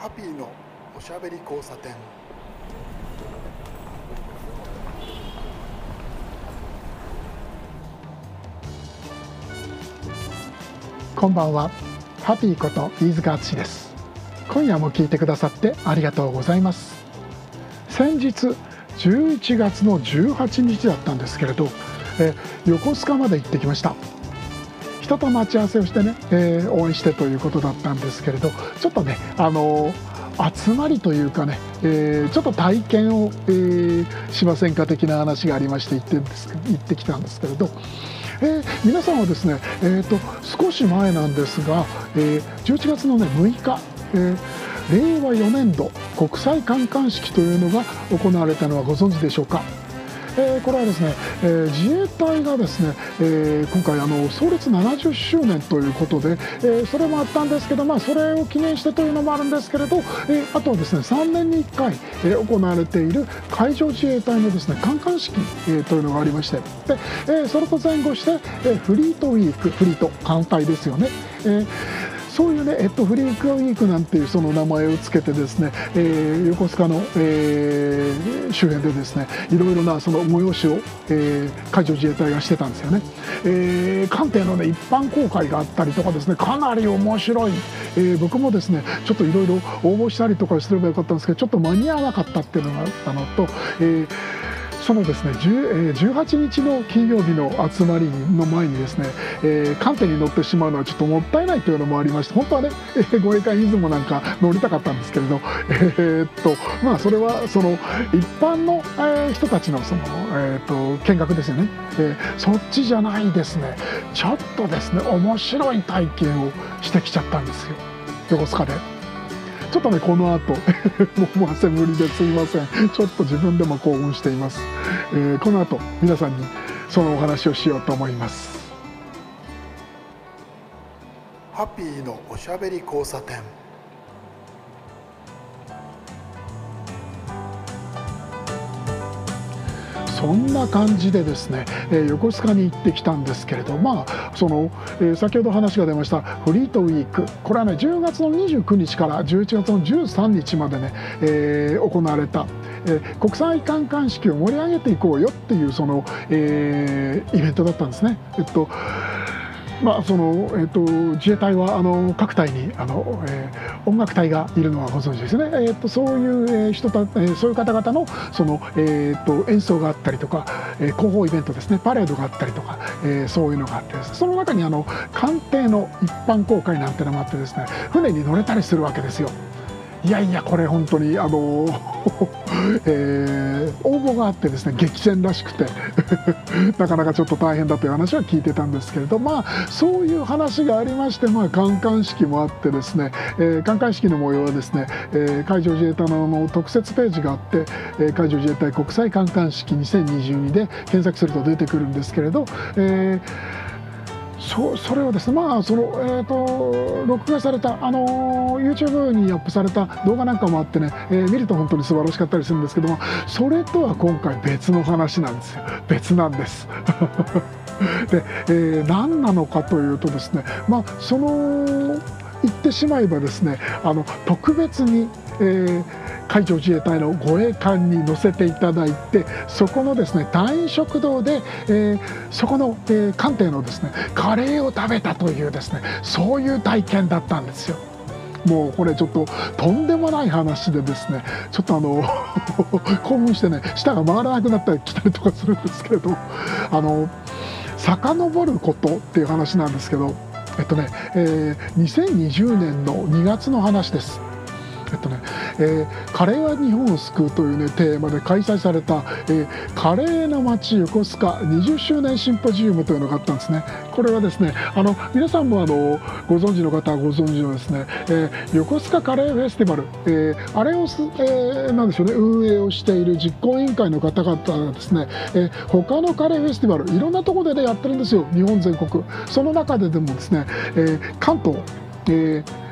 ハッピーのおしゃべり交差点。こんばんは。ハッピーこと飯塚敦です。今夜も聞いてくださってありがとうございます。先日11月の18日だったんですけれどえ横須賀まで行ってきました。人と待ち合わせをしてね、えー、応援してということだったんですけれどちょっとねあの集まりというかね、えー、ちょっと体験を、えー、しませんか的な話がありまして行ってんです行ってきたんですけれど、えー、皆さんはですね、えーと、少し前なんですが、えー、11月の、ね、6日、えー令和4年度国際観艦式というのが行われたのはご存知でしょうか？えー、これはですね、えー、自衛隊がですね、えー、今回あの創立70周年ということで、えそれもあったんですけど、まあ、それを記念してというのもあるんですけれど、えあとはですね3年に1回、え行われている海上自衛隊のですね観艦式、えというのがありましてで、えそれと前後して、えフリートウィークフリート艦隊ですよね。えそういうね、えっと、フリークウィークなんていうその名前を付けてですね、えー、横須賀の、えー、周辺でですねいろいろなその催しを、えー、海上自衛隊がしてたんですよね、えー、艦艇の、ね、一般公開があったりとかですねかなり面白い、えー、僕もですねちょっといろいろ応募したりとかすればよかったんですけどちょっと間に合わなかったっていうのがあったのと、えーそのですね18日の金曜日の集まりの前にですね、えー、艦艇に乗ってしまうのはちょっともったいないというのもありまして本当はね、えー、護衛艦出雲なんか乗りたかったんですけれど、えー、っとまあそれはその一般の、えー、人たちのその、えー、っと見学ですよね、えー、そっちじゃないですね。ちょっとですね面白い体験をしてきちゃったんですよ。横須賀で。ちょっとねこの後。もう汗ぶりですいません。ちょっと自分でも興奮しています、えー、この後皆さんにそのお話をしようと思います。ハッピーのおしゃべり交差点。そんな感じでですね、え横須賀に行ってきたんですけれどまあその、え先ほど話が出ましたフリートウィークこれはね10月の29日から11月の13日までね、えー、行われたえー、国際観艦式を盛り上げていこうよっていうその、えー、イベントだったんですね。えっとまあそのえーと、自衛隊はあの各隊にあの、えー、音楽隊がいるのはご存知ですね、えーと、そういう人た、えー、そういう方々のその、えーと、演奏があったりとか、えー、広報イベントですね。パレードがあったりとか、えー、そういうのがあって、その中にあの艦艇の一般公開なんてのもあってですね。船に乗れたりするわけですよ。いやいやこれ本当にあの、えー、応募があってですね激戦らしくて なかなかちょっと大変だという話は聞いてたんですけれどまあそういう話がありましてまあ観艦式もあってですね、えー、観艦式の模様はですね、えー、海上自衛隊の特設ページがあって、えー、海上自衛隊国際観艦式2022で検索すると出てくるんですけれど、えーそそれをですねまあその、えーと、録画された、あの YouTube にアップされた動画なんかもあってね、えー、見ると本当に素晴らしかったりするんですけどもそれとは今回別の話なんですよ別なんです。で、えー、何なのかというとですねまあその言ってしまえばですねあの特別に、えー海上自衛隊の護衛艦に乗せていただいてそこのですね隊員食堂で、えー、そこの、えー、艦艇のですねカレーを食べたというですねそういう体験だったんですよ。もうこれちょっととんでもない話でですねちょっとあの 興奮してね舌が回らなくなったり来たりとかするんですけれどあの遡ることっていう話なんですけどえっとね、えー、2020年の2月の話です。とね、えー、カレーは日本を救うという、ね、テーマで開催された、えー、カレーの街横須賀20周年シンポジウムというのがあったんですね。これはですね、あの皆さんもあのご存知の方はご存知のですね、えー、横須賀カレーフェスティバル、えー、あれをす、えー、なんでしょうね、運営をしている実行委員会の方々がですね、えー、他のカレーフェスティバル、いろんなところで、ね、やってるんですよ、日本全国。その中ででもですね、えー、関東、えー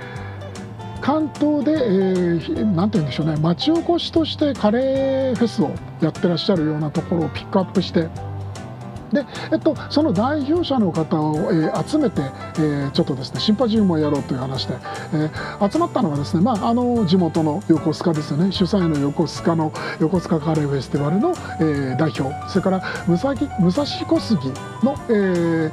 関東で、えー、なんて言うんでしょうね町おこしとしてカレーフェスをやってらっしゃるようなところをピックアップしてで、えっと、その代表者の方を、えー、集めて、えー、ちょっとですねシンパジウムをやろうという話で、えー、集まったのがですね、まあ、あの地元の横須賀ですよね主催の横須賀の横須賀カレーフェスティバルの、えー、代表それから武蔵武蔵小杉の、えー、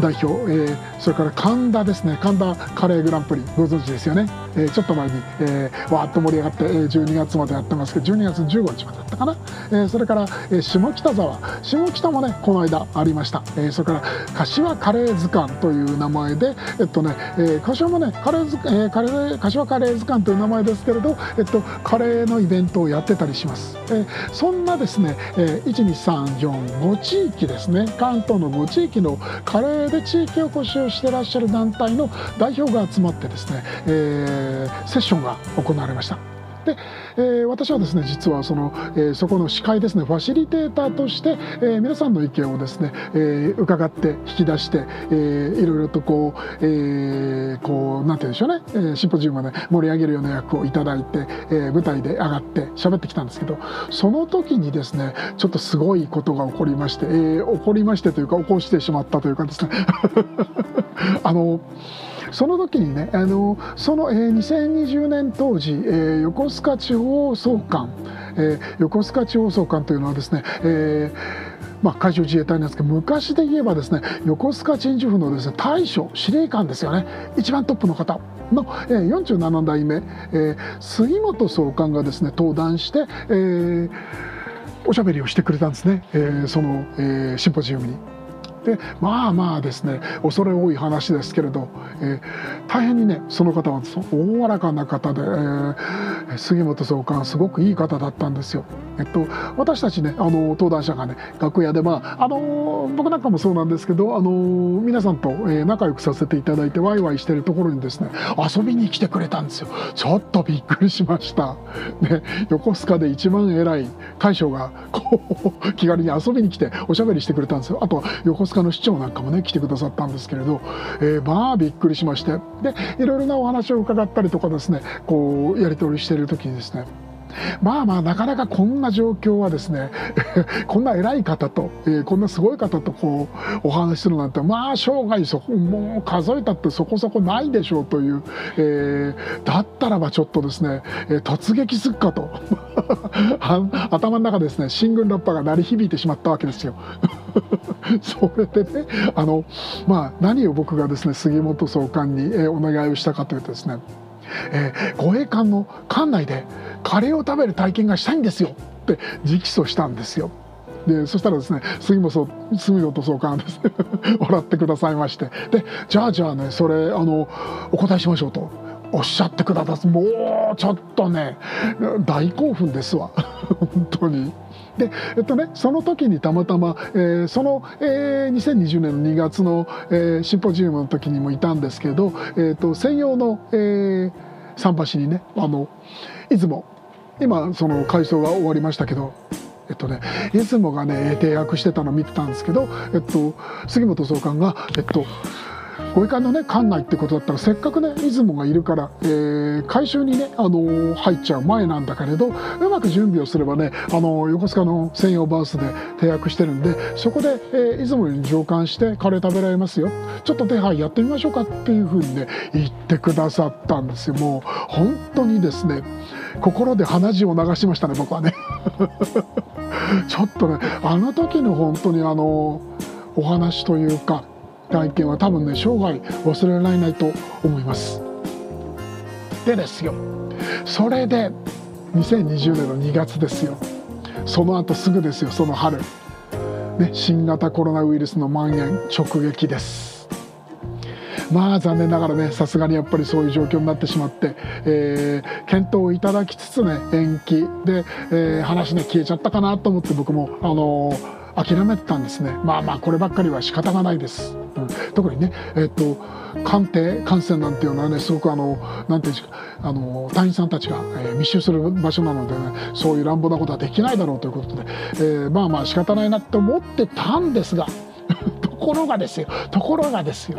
代表、えー、それから神田ですね神田カレーグランプリご存知ですよね、えー、ちょっと前に、えー、わーっと盛り上がって、えー、12月までやってますけど12月15日までだったかな、えー、それから、えー、下北沢。下北もねこの間ありました、えー、それから柏カレー図鑑という名前でえっとね、えー、柏もねカレー図、えー、カレー柏カレー図鑑という名前ですけれどえっとカレーのイベントをやってたりします、えー、そんなですね、えー、12345地域ですね。関東の5地域のカレーで地域おこしをしてらっしゃる団体の代表が集まってですね、えー、セッションが行われました。で、えー、私はですね実はその、えー、そこの司会ですねファシリテーターとして、えー、皆さんの意見をですね、えー、伺って引き出して、えー、いろいろとこう、えー、こうなんて言うんでしょうね、えー、シンポジウムまで盛り上げるような役をいただいて、えー、舞台で上がって喋ってきたんですけどその時にですねちょっとすごいことが起こりまして、えー、起こりましてというか起こしてしまったというかですね あのその時にねあのその、えー、2020年当時、えー、横須賀地方総監、えー、横須賀地方総監というのはですね、えーまあ、海上自衛隊なんですけど昔で言えばですね横須賀鎮守府のですね大将司令官ですよね一番トップの方の、えー、47代目、えー、杉本総監がですね登壇して、えー、おしゃべりをしてくれたんですね、えー、その、えー、シンポジウムに。でまあまあですね恐れ多い話ですけれど、えー、大変にねその方はおおらかな方で、えー、杉本総監すごくいい方だったんですよ。えっと、私たちねあの登壇者がね楽屋でまああの僕なんかもそうなんですけどあの皆さんと、えー、仲良くさせていただいてワイワイしてるところにですね遊びに来てくれたんですよ。ちょっとびっくりしました、ね、横須賀で一番偉い大将がこう気軽に遊びに来ておしゃべりしてくれたんですよ。あと横須賀の市長なんかもね来てくださったんですけれど、えー、まあびっくりしまして。でいろいろなお話を伺ったりとかですねこうやり取りしている時にですねまあまあなかなかこんな状況はですね こんな偉い方と、えー、こんなすごい方とこうお話しするなんてまあ生涯そこもう数えたってそこそこないでしょうという、えー、だったらばちょっとですね、えー、突撃すっかと 頭の中ですね新軍ラッパが鳴り響いてしまったわけですよ。それでねあの、まあ、何を僕がですね杉本総監に、えー、お願いをしたかというとですねえー、護衛艦の艦内でカレーを食べる体験がしたいんですよって直訴したんですよ。でそしたらですね杉本杉本総監です。ね 笑ってくださいまして。でじゃあじゃあねそれあのお答えしましょうと。おっしゃってくださもうちょっとね大興奮ですわ。本当に。でえっとねその時にたまたま、えー、その、えー、2020年の2月の、えー、シンポジウムの時にもいたんですけど、えーと、専用の、えー、桟橋にねあのいつも今その改装が終わりましたけどえっとねいつもがね締約してたの見てたんですけど、えっと、杉本総監がえっと護衛艦のね艦内ってことだったらせっかくね出雲がいるから、えー、回収にね、あのー、入っちゃう前なんだけれどうまく準備をすればね、あのー、横須賀の専用バースで停泊してるんでそこで、えー、出雲に乗艦してカレー食べられますよ。ちょっと手配やってみましょうかっていうふうにね言ってくださったんですよ。もう本当にですね心で鼻血を流しましたね僕はね。ちょっとねあの時の本当にあのお話というか体験は多分ね生涯忘れられないと思います。でですよ。それで2020年の2月ですよ。その後すぐですよその春、ね、新型コロナウイルスの蔓延直撃です。まあ残念ながらねさすがにやっぱりそういう状況になってしまって、えー、検討をいただきつつね延期。で、えー、話ね消えちゃったかなと思って僕もあのー、諦めてたんですね。まあまあこればっかりは仕方がないです。うん、特にね、えっと官邸艦船なんていうのはねすごくあのなんていうんですかあの隊員さんたちが、えー、密集する場所なのでねそういう乱暴なことはできないだろうということで、えー、まあまあ仕方ないなって思ってたんですが ところがですよ。ところがですよ。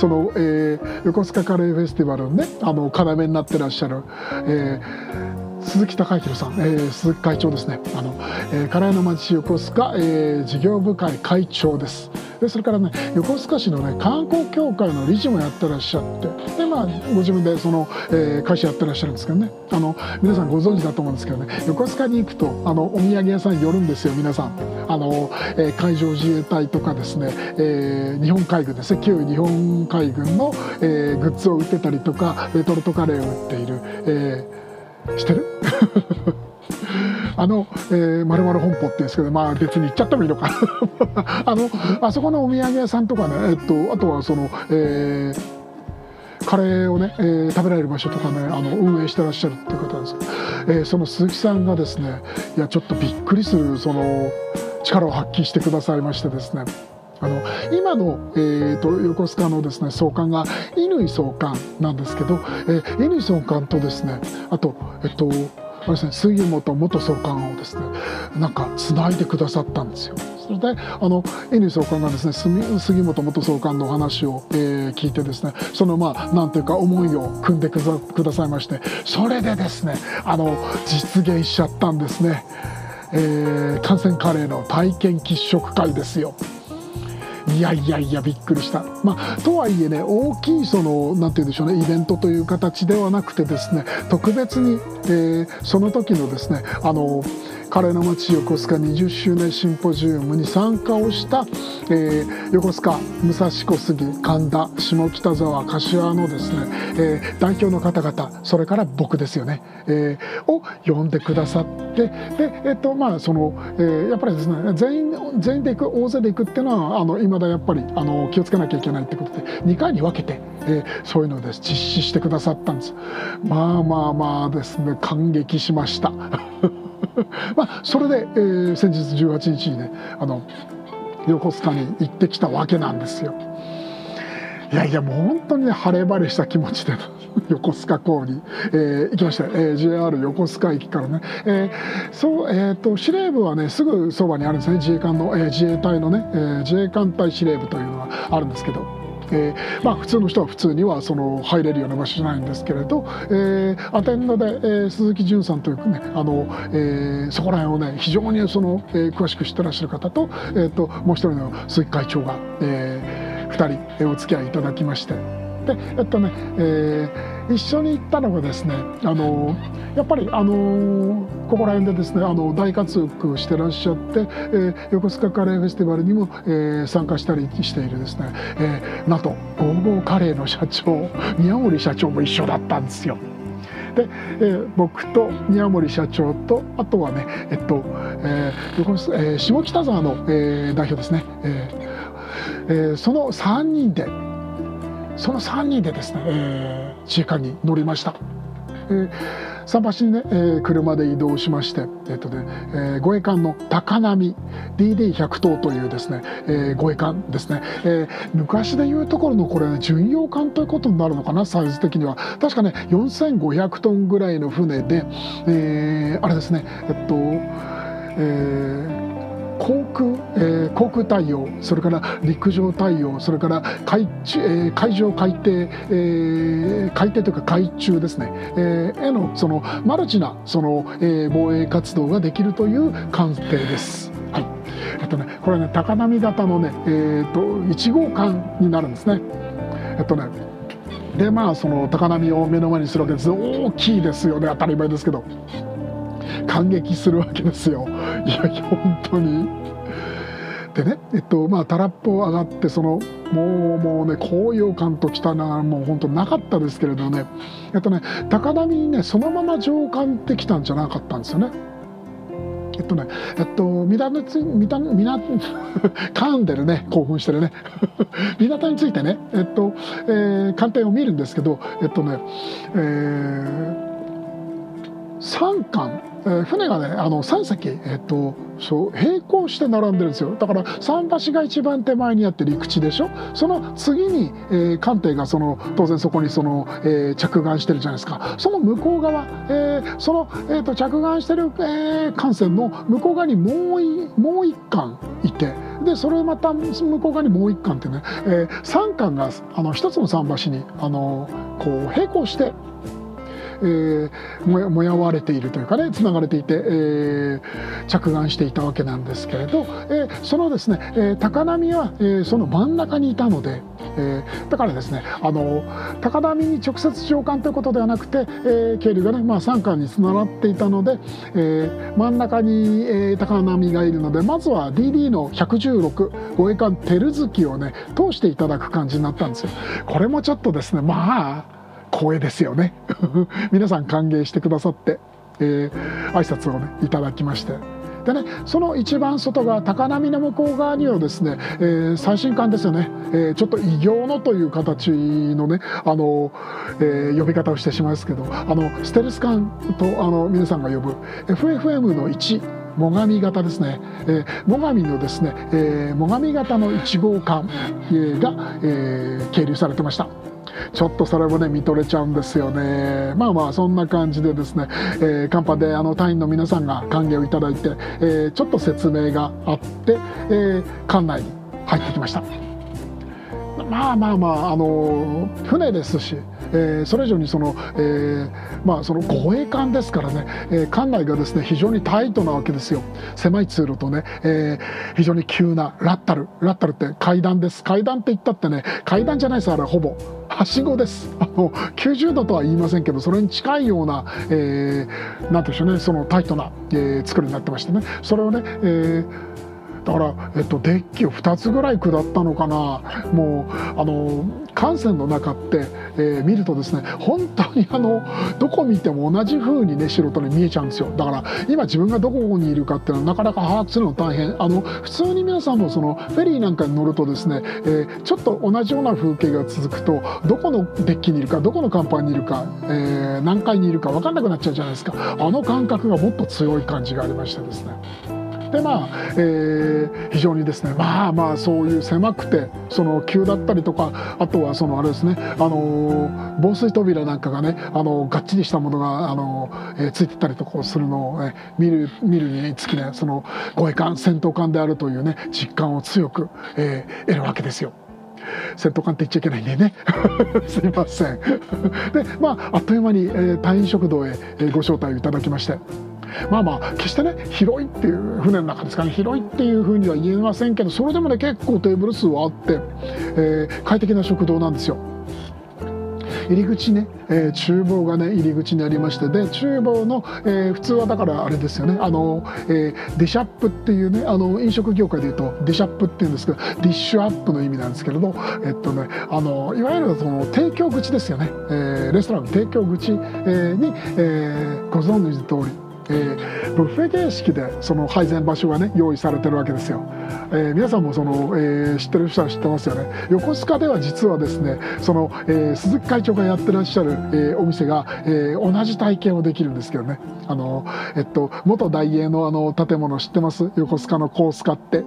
その、えー、横須賀カレーフェスティバルのねあの要になってらっしゃる、えー鈴木孝弘さん、えー、鈴木会長ですね。あの、えー、カレーの町横須賀、えー、事業部会会長です。でそれからね横須賀市のね観光協会の理事もやってらっしゃってでまあご自分でその、えー、会社やってらっしゃるんですけどねあの皆さんご存知だと思うんですけどね横須賀に行くとあのお土産屋さん寄るんですよ皆さん。あの、えー、海上自衛隊とかですね、えー、日本海軍ですね旧日本海軍の、えー、グッズを売ってたりとかレトルトカレーを売っている、えー、してる？あの、まるまる本舗っていうんですけど、まあ別に行っちゃってもいいのかな。あの、あそこのお土産屋さんとかね、えっと、あとはその、えー、カレーをね、えー、食べられる場所とかねあの運営してらっしゃるっていう方です。けど、えー、その鈴木さんがですねいやちょっとびっくりするその力を発揮してくださいましてですね。あの今の、えーと、横須賀のですね総監が乾総監なんですけど、えー、乾総監とですねあとえっとあれですね、杉本元総監をですねなんかつないでくださったんですよ。それであの乾総監がですね杉本元総監のお話を、えー、聞いてですねそのまあなんていうか思いを組んでくださいましてそれでですねあの実現しちゃったんですね。えー、感染カレーの体験喫食会ですよ。いやいやいやびっくりした。まあ、とはいえね大きいその何て言うんでしょうねイベントという形ではなくてですね特別に、えー、その時のですねあのカレーの街横須賀20周年シンポジウムに参加をした、えー、横須賀武蔵小杉神田下北沢柏のですね、えー、代表の方々それから僕ですよね、えー、を呼んでくださってでえっ、とまあその、えー、やっぱりですね全員全員で行く大勢で行くっていうのはあの未だやっぱりあの気をつけなきゃいけないってことで2回に分けて、えー、そういうので実施してくださったんです。まあまあまあですね感激しました。まあそれで、えー、先日18日にねあの横須賀に行ってきたわけなんですよ。いやいやもう本当にね晴れ晴れした気持ちで 横須賀港に、えー、行きました、えー、JR 横須賀駅からね、えー、そうえーと、司令部はねすぐそばにあるんですね。自衛官の、えー、自衛隊のね、えー、自衛艦隊司令部というのがあるんですけど。えー、まあ、普通の人は普通にはその入れるような場所じゃないんですけれど、えー、アテンドで、えー、鈴木淳さんというねあの、えー、そこら辺をね非常にその、えー、詳しく知ってらっしゃる方と,、えーと、もう一人の鈴木会長が、えー、2人お付き合いいただきましてでえっとね、えー一緒に行ったのがですねあのやっぱりあのここら辺でですねあの大活躍してらっしゃって、えー、横須賀カレーフェスティバルにも、えー、参加したりしているですね、えー、なんとゴーゴーカレーの社長宮森社長も一緒だったんですよ。で、えー、僕と宮森社長とあとはねえっと、えー横えー、下北沢の、えー、代表ですね、えーえー、その3人でその3人でですね、えー、自衛艦に乗りました。えー、桟橋にね、えー、車で移動しまして、えーとねえー、護衛艦の高波 DD100 等というですね、えー、護衛艦ですね、えー、昔でいうところのこれ、ね、巡洋艦ということになるのかなサイズ的には確かね4500トンぐらいの船で、えー、あれですねえっと、えー航空、えー、航空対応それから陸上対応それから海,、えー、海上海底、えー、海底というか海中ですね、えー、へのそのマルチなその、えー、防衛活動ができるという艦艇です。はい。えっとね、これね高波型のね、えーと、1号艦になるんですね。えっとねでまあその高波を目の前にするわけです。大きいですよね。当たり前ですけど。感激するわけですよ。いやいや本当に。でねえっとまあタラップを上がってそのもうもうね高揚感ときたなもう本当なかったですけれどね。えっとね高波にねそのまま上艦ってきたんじゃなかったんですよね。えっとね、えっと、港につい、港、港、噛んでるね、興奮してるね。港についてね、えっと、えー、艦艇を見るんですけど、えっとね、えー、3艦えー、船がねあの3隻、えっと、そう並行して並んでるんですよ。だから桟橋が一番手前にあって陸地でしょ？その次に、えー、艦艇がその当然そこにその、えー、着岸してるじゃないですか。その向こう側、えー、その、えーと、着岸してる、えー、艦船の向こう側にもういもう一艦いて。でそれまた向こう側にもう一艦ってね、えー、3艦が一つの桟橋にあのこう並行してえー、もやわれているというかねつながれていて、えー、着岸していたわけなんですけれど、えー、そのですね、えー、高波は、えー、その真ん中にいたので、えー、だからですねあの高波に直接上艦ということではなくて、えー、渓流がね、まあ、三艦につながっていたので、えー、真ん中に、えー、高波がいるのでまずは DD の116護衛艦照月をね通していただく感じになったんですよ。これもちょっとですねまあ光栄ですよね。皆さん歓迎してくださって、えー、挨拶をねいただきまして。でねその一番外側高波の向こう側にはですね、えー、最新艦ですよね、えー、ちょっと異形のという形のねあの、えー、呼び方をしてしまいますけどあのステルス艦とあの皆さんが呼ぶ FFM の1最上型ですね、えー、最上のですね、えー、最上型の1号艦、えー、が、えー、係留されてました。ちょっとそれもね見とれちゃうんですよね。まあまあそんな感じでですね、えー、カンパであの隊員の皆さんが歓迎をいただいて、えー、ちょっと説明があって、えー、館内に入ってきました。まあまあまああの船ですしえー、それ以上にその、えー、まあ、その護衛艦ですからね、えー、艦内がですね非常にタイトなわけですよ。狭い通路とね、え、非常に急なラッタルラッタルって階段です。階段って言ったってね階段じゃないです。あれほぼ。はしごです。あの90度とは言いませんけどそれに近いような、えー、なんていうんでしょうねそのタイトな、え、作りになってましてね。それをね、えーだから、えっと、デッキを2つぐらい下ったのかな。もうあの艦船の中って、えー、見るとですね本当にあのどこ見ても同じ風にね素人に見えちゃうんですよ。だから今自分がどこにいるかっていうのはなかなか把握するの大変。あの普通に皆さんもそのフェリーなんかに乗るとですね、えー、ちょっと同じような風景が続くとどこのデッキにいるかどこの甲板にいるか、えー、何階にいるか分かんなくなっちゃうじゃないですか。あの感覚がもっと強い感じがありましてですね。でまあ、えー、非常にですねまあまあそういう狭くてその急だったりとかあとはそのあれですねあの防水扉なんかがねあのがっちりしたものがあの、えー、ついてたりとかするのを、ね、見る見るにつきねその護衛艦戦闘艦であるというね実感を強く、えー、得るわけですよ。戦闘艦って言っちゃいけないんでね。すいません。でまああっという間に、えー、隊員食堂へ、えー、ご招待をいただきまして。まあまあ決してね広いっていう船の中ですから、ね、広いっていうふうには言えませんけどそれでもね結構テーブル数はあって、えー、快適な食堂なんですよ。入り口ね、えー、厨房がね入り口にありましてで厨房の、えー、普通はだからあれですよねあの、えー、ディシャップっていうねあの飲食業界でいうとディシャップっていうんですけど dish up の意味なんですけれどえっとねあのいわゆるその提供口ですよね、えー、レストランの提供口、えー、に、えー、ご存知の通りえー、ブッフェ形式でその配膳場所がね用意されてるわけですよ、えー、皆さんもその、えー、知ってる人は知ってますよね。横須賀では実はですねその、え鈴木会長がやってらっしゃる、えお店が、え同じ体験をできるんですけどね。あのえっと元大英のあの建物知ってます？横須賀のコースカって。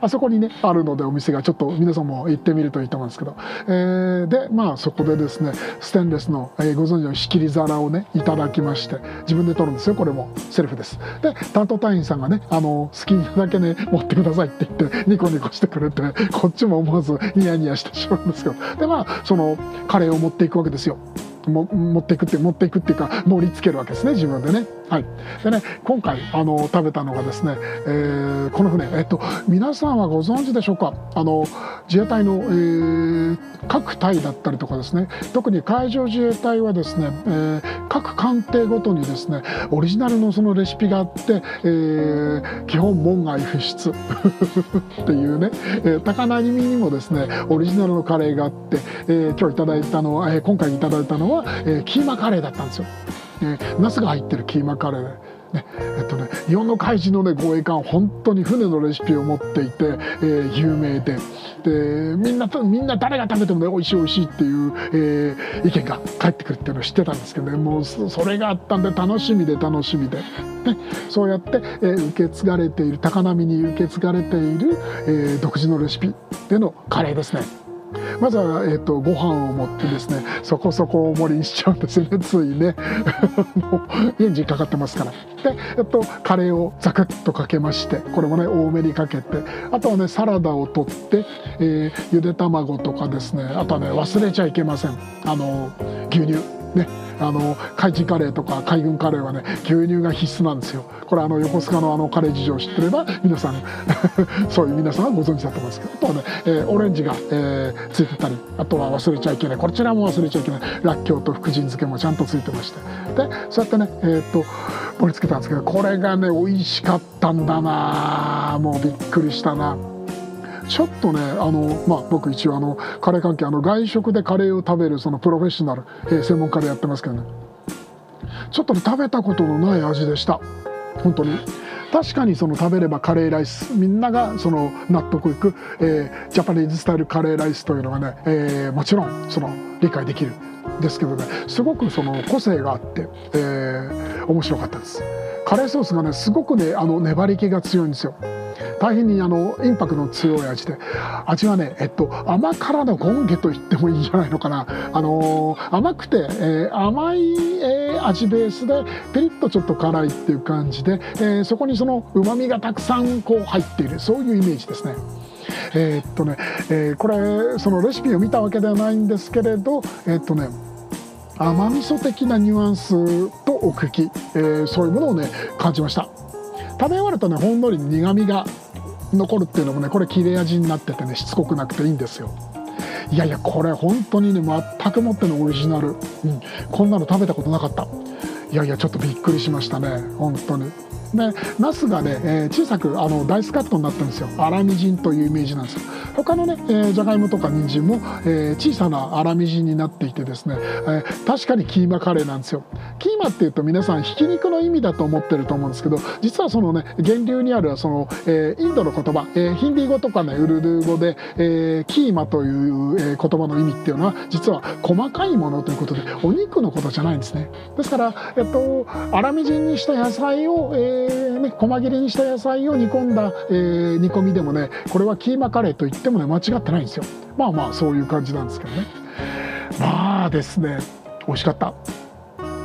あそこにねあるのでお店がちょっと皆さんも行ってみるといいと思うんですけど、えー、でまあそこでですねステンレスの、えー、ご存知の仕切り皿をねいただきまして自分で取るんですよこれも。セルフです。で担当隊員さんがねあの好きなだけね持ってくださいって言ってニコニコしてくれて、ね、こっちも思わずニヤニヤしてしまうんですけど。でまあそのカレーを持っていくわけですよ。も持っていくって持っていくっていうか盛り付けるわけですね自分でね。はい、でね今回あの食べたのがですね、えー、この船、えっと、皆さんはご存知でしょうか？あの自衛隊の、えー、各隊だったりとかですね。特に海上自衛隊はですね、えー、各艦艇ごとにですねオリジナルのそのレシピがあって、えー、基本門外不出 っていうね、えー、高波にもですねオリジナルのカレーがあって、えー、今日いただいたのは、えー、今回いただいたのは、えー、キーマカレーだったんですよ。えー、ナスが入ってるキーマカレーねえっとね、日本の海事の、ね、護衛艦本当に船のレシピを持っていて、えー、有名で。でみんなみんな誰が食べてもね美味しい美味しいっていう、えー、意見が返ってくるっていうのを知ってたんですけどね。もうそれがあったんで楽しみで楽しみで、ね、そうやって、えー、受け継がれている高波に受け継がれている、えー、独自のレシピでのカレーですね。まずは、えーと、ご飯を持ってですねそこそこ大盛りにしちゃうんですよね ついね。もうエンジンかかってますから。で、えっと、カレーをザクッとかけましてこれもね多めにかけて。あとはねサラダを取って、えー、ゆで卵とかですね。あとはね忘れちゃいけません。あの牛乳。ねあの海事カレーとか海軍カレーはね牛乳が必須なんですよ。これあの横須賀のあのカレー事情を知ってれば皆さん そういう皆さんはご存知だと思うんですけど。あとはね、えー、オレンジが、えー、ついてたりあとは忘れちゃいけない。こちらも忘れちゃいけない。らっきょうと福神漬けもちゃんとついてまして。でそうやってねえー、っと盛り付けたんですけどこれがね美味しかったんだな。もうびっくりしたな。ちょっとねあの、まあ、僕一応あのカレー関係あの外食でカレーを食べるそのプロフェッショナル、えー、専門家でやってますけどね。ちょっとね食べたことのない味でした。本当に。確かにその食べればカレーライスみんながその納得いく、えー、ジャパニーズスタイルカレーライスというのがね、えー、もちろんその理解できるですけどね。すごくその個性があって、えー、面白かったです。カレーソースがねすごくねあの粘り気が強いんですよ。大変にあのインパクトの強い味で。味はね、えっと、甘辛のゴンゲと言ってもいいんじゃないのかな、あのー、甘くて、えー、甘い、えー、味ベースでピリッとちょっと辛いっていう感じで、え、そこにそのうまみがたくさんこう入っている。そういうイメージですね。え、っとね、え、これそのレシピを見たわけではないんですけれどえ、っとね甘味噌的なニュアンスと奥行き、えー、そういうものをね感じました。食べ終わるとねほんのり苦味が残るっていうのもねこれ切れ味になっててねしつこくなくていいんですよ。いやいやこれ本当にね全くもってのオリジナル、うん、こんなの食べたことなかった。いやいやちょっとびっくりしましたね。本当に。でナスがね、えー、小さくあのダイスカットになってるんですよ。粗みじんというイメージなんですよ。他のね、えー、じゃがいもとか人参も、えー、小さな粗みじんになっていてですね、えー、確かにキーマカレーなんですよ。キーマっていうと皆さんひき肉の意味だと思ってると思うんですけど実はそのね源流にあるその、えー、インドの言葉、えー、ヒンディー語とかねウルルー語で、えー、キーマという、えー、言葉の意味っていうのは実は細かいものということでお肉のことじゃないんですね。ですから、えっと、粗みじんにした野菜を、えーね、細切れにした野菜を煮込んだ、えー、煮込みでもねこれはキーマカレーと言ってもね間違ってないんですよ。まあまあそういう感じなんですけどね。まあですね美味しかった。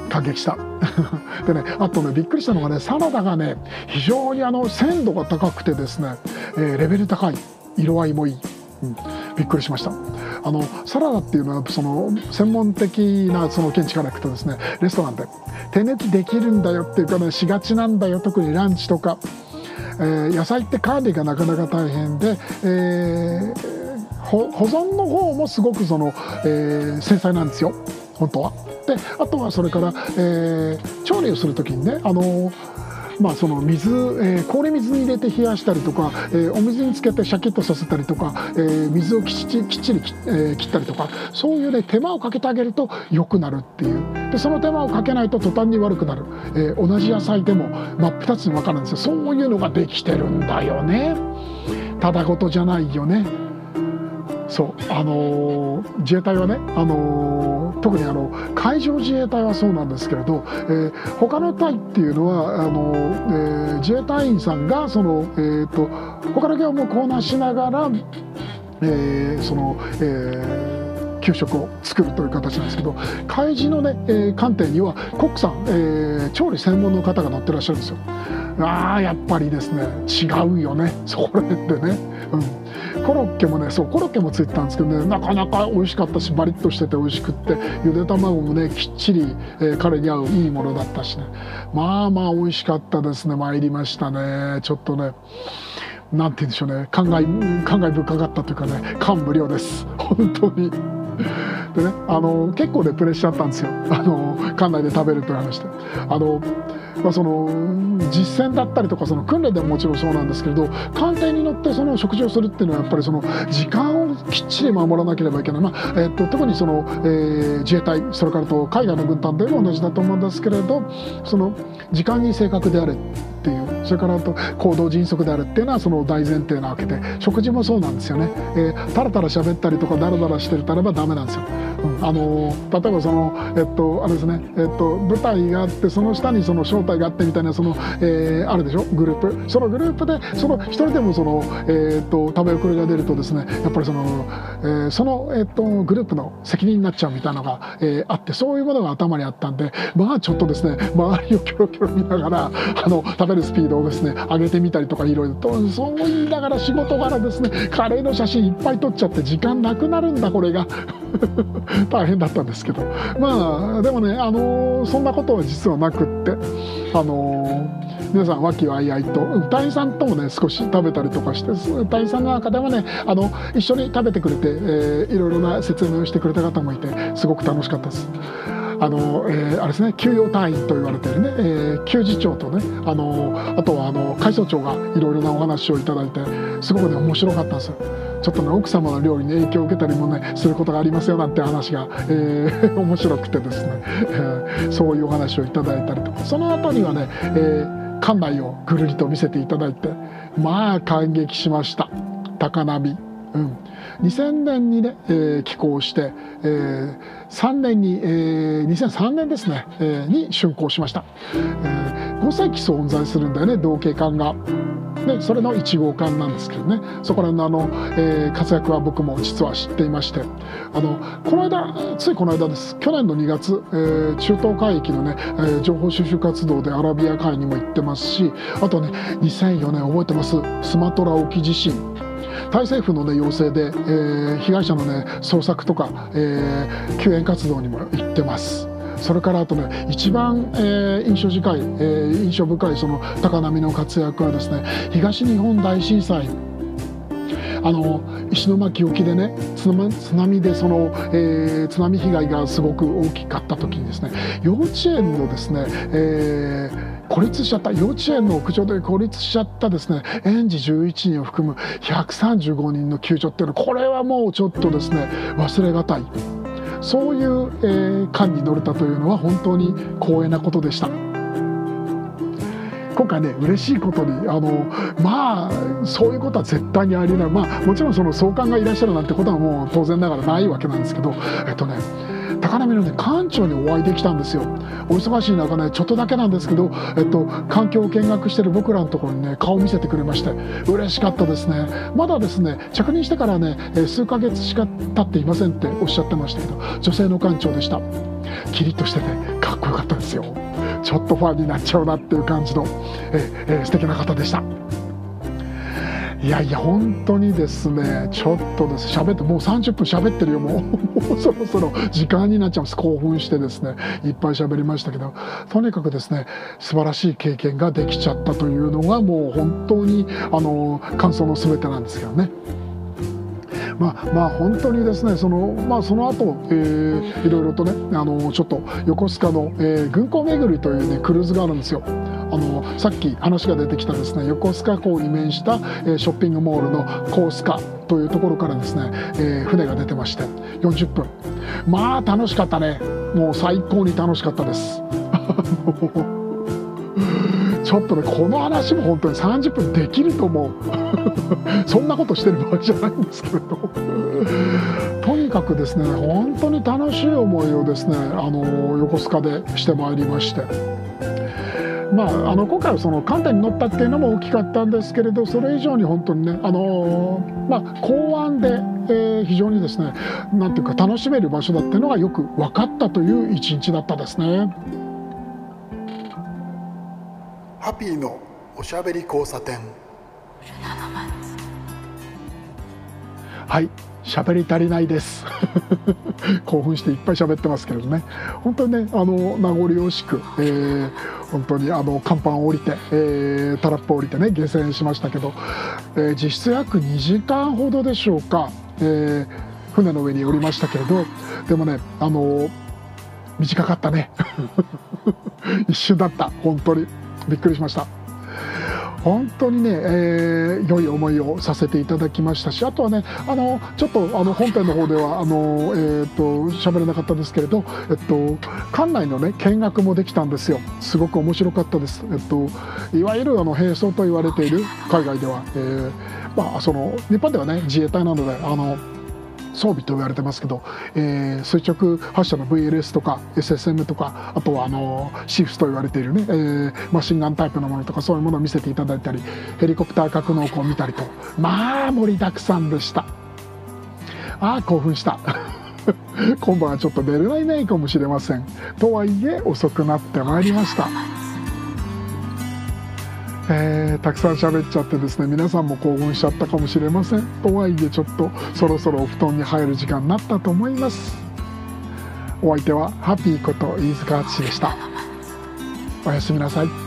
感激した。でねあとねびっくりしたのがねサラダがね非常にあの鮮度が高くてですね、えー、レベル高い。色合いもいい、うん、びっくりしました。あのサラダっていうのはその専門的なその見地からいくとですねレストランで手抜きできるんだよっていうかねしがちなんだよ特にランチとか、えー、野菜って管理がなかなか大変で、えー、保存の方もすごくその、えー、繊細なんですよ。本当は。であとはそれから、えー、調理をする時にねあのまあ、その水、えー、氷水に入れて冷やしたりとか、えー、お水につけてシャキッとさせたりとか、えー、水をきっちりきっちり切,、えー、切ったりとかそういう、ね、手間をかけてあげると良くなるっていう。でその手間をかけないと途端に悪くなる、えー、同じ野菜でも真っ二つに分かるんですよ。そういうのができてるんだよね。ただごとじゃないよね。そうあのー、自衛隊はね、あのー、特にあの海上自衛隊はそうなんですけれど、えー、他の隊っていうのはあの、えー、自衛隊員さんがその、えーと、他の業務をこなしながら、えー、その、えー給食を作るという形なんですけど海事のね、えー、艦艇にはコックさん、えー、調理専門の方が乗ってらっしゃるんですよ。ああやっぱりですね違うよねそれってね。うんコロッケもねそうコロッケもついてたんですけどねなかなか美味しかったしバリッとしてて美味しくってゆで卵もねきっちり、えー、彼に合ういいものだったしね。まあまあ美味しかったですね参りましたね。ちょっとねなんて言うんでしょうね。感慨感慨深かったというかね感無量です。本当に。でねあの結構ねプレッシャーあったんですよ あの館内で食べるという話で。あのまあ、その実践だったりとかその訓練でももちろんそうなんですけれど艦艇に乗ってその食事をするっていうのはやっぱりその時間をきっちり守らなければいけない、まあえっと特にその、えー、自衛隊それからと海外の軍艦でも同じだと思うんですけれどその時間に正確であれっていうそれからと行動迅速であるっていうのはその大前提なわけで食事もそうなんですよね、えー、タラタラ喋ったりとかダラダラしてるたらばダメなんですよ。あの例えばその、えっと、あれですね、えっと、舞台があってその下にその正体があってみたいなその、えー、あるでしょ？グループ。そのグループでその一人でもその、えー、っと食べ遅れが出るとですねやっぱりその、えー、その、えっと、グループの責任になっちゃうみたいなのが、えー、あってそういうものが頭にあったんでまあちょっとですね周りをキョロキョロ見ながらあの食べるスピードをですね上げてみたりとかいろいろとそう言いながら仕事柄ですねカレーの写真いっぱい撮っちゃって時間なくなるんだこれが。大変だったんですけどまあでもね、あのそんなことは実はなくってあの皆さん和気あいあいと隊員さんともね少し食べたりとかして隊員さんの中ではねあの一緒に食べてくれて、えー、いろいろな説明をしてくれた方もいてすごく楽しかったです。あの、えー、あれですね給与隊員と言われてるね、えー、給事長とねあのあとはあの海曹長がいろいろなお話をいただいてすごくね面白かったんですよ。ちょっとね奥様の料理に影響を受けたりもねすることがありますよなんて話が、えー、面白くてですね、えー、そういうお話をいただいたりとかその後にはね、えー、館内をぐるりと見せていただいてまあ感激しました高波。うん。2000年にね、えー、寄港して、えー、3年に、えー、2003年ですね、えー、に竣工しました、えー、5隻存在するんだよね同型艦が。でそれの1号艦なんですけどね。そこら辺のあの、えー、活躍は僕も実は知っていまして。あのこの間ついこの間です。去年の2月、えー、中東海域のね、えー、情報収集活動でアラビア海にも行ってますしあとね2004年覚えてます。スマトラ沖地震。タイ政府の、ね、要請で、えー、被害者の、ね、捜索とか、えー、救援活動にも行ってます。それからあとね一番、えー、印象深い、えー、印象深いその高波の活躍はですね東日本大震災あの石巻沖でね津波でその、えー、津波被害がすごく大きかった時にですね幼稚園のですね、えー、孤立しちゃった幼稚園の屋上で孤立しちゃったですね園児11人を含む135人の救助っていうのはこれはもうちょっとですね忘れがたいそういう、えー、艦に乗れたというのは本当に光栄なことでした。今回ね嬉しいことにあのまあそういうことは絶対にありえないまあもちろんその総監がいらっしゃるなんてことはもう当然ながらないわけなんですけどえっとね高波のね館長にお会いできたんですよ。お忙しい中ねちょっとだけなんですけど、えっと、環境を見学してる僕らのところにね顔を見せてくれまして嬉しかったですね。まだですね着任してからね数ヶ月しか経っていませんっておっしゃってましたけど女性の館長でした。キリッとしててかっこよかったですよ。ちょっとファンになっちゃうなっていう感じの、ええ素敵な方でした。いやいや本当にですねちょっとです喋ってもう30分喋ってるよもう もうそろそろ時間になっちゃうんです興奮してですねいっぱい喋りましたけどとにかくですね素晴らしい経験ができちゃったというのがもう本当にあの感想の全てなんですけどね。まあ、まあ本当にですねその,、まあ、その後、えー、いろいろとねあのちょっと横須賀の、えー、軍港巡りというねクルーズがあるんですよ。あのさっき話が出てきたですね横須賀港に面した、え、ショッピングモールのコースカというところからですね、え、船が出てまして40分まあ楽しかったねもう最高に楽しかったです。ちょっとねこの話も本当に30分できると思う そんなことしてる場合じゃないんですけれどとにかくですね本当に楽しい思いをですねあの横須賀でしてまいりまして。まあ、あの今回はその艦隊に乗ったっていうのも大きかったんですけれどそれ以上に本当にねあの、まあ、港湾で、えー、非常にですねなんていうか楽しめる場所だっていうのがよく分かったという一日だったですね。ハッピーのおしゃべり交差点。はい喋り足りないです。興奮していっぱい喋ってますけれどね。本当にねあの名残惜しく、えー、本当にあの甲板を降りて、えー、タラップを降りてね下船しましたけど、えー、実質約2時間ほどでしょうか、えー、船の上に降りましたけれどでもねあの短かったね。一瞬だった。本当にびっくりしました。本当にね、えー、良い思いをさせていただきましたしあとはねあのちょっとあの本編の方ではあの、えーと、喋れなかったですけれど、えっと、館内のね見学もできたんですよ。すごく面白かったです、えっと、いわゆるあの並走と言われている海外では、えーまあ、その日本ではね自衛隊なのであの装備と言われてますけど、えー、垂直発射の VLS とか SSM とかあとはあのシフトと言われているね、えー、マシンガンタイプのものとかそういうものを見せていただいたりヘリコプター格納庫を見たりとまあ盛りだくさんでした。ああ興奮した。今晩はちょっと寝れないかもしれません。とはいえ遅くなってまいりました。えー、たくさん喋っちゃってですね皆さんも興奮しちゃったかもしれません。とはいえちょっとそろそろお布団に入る時間になったと思います。お相手はハッピーこと飯塚淳でした。おやすみなさい。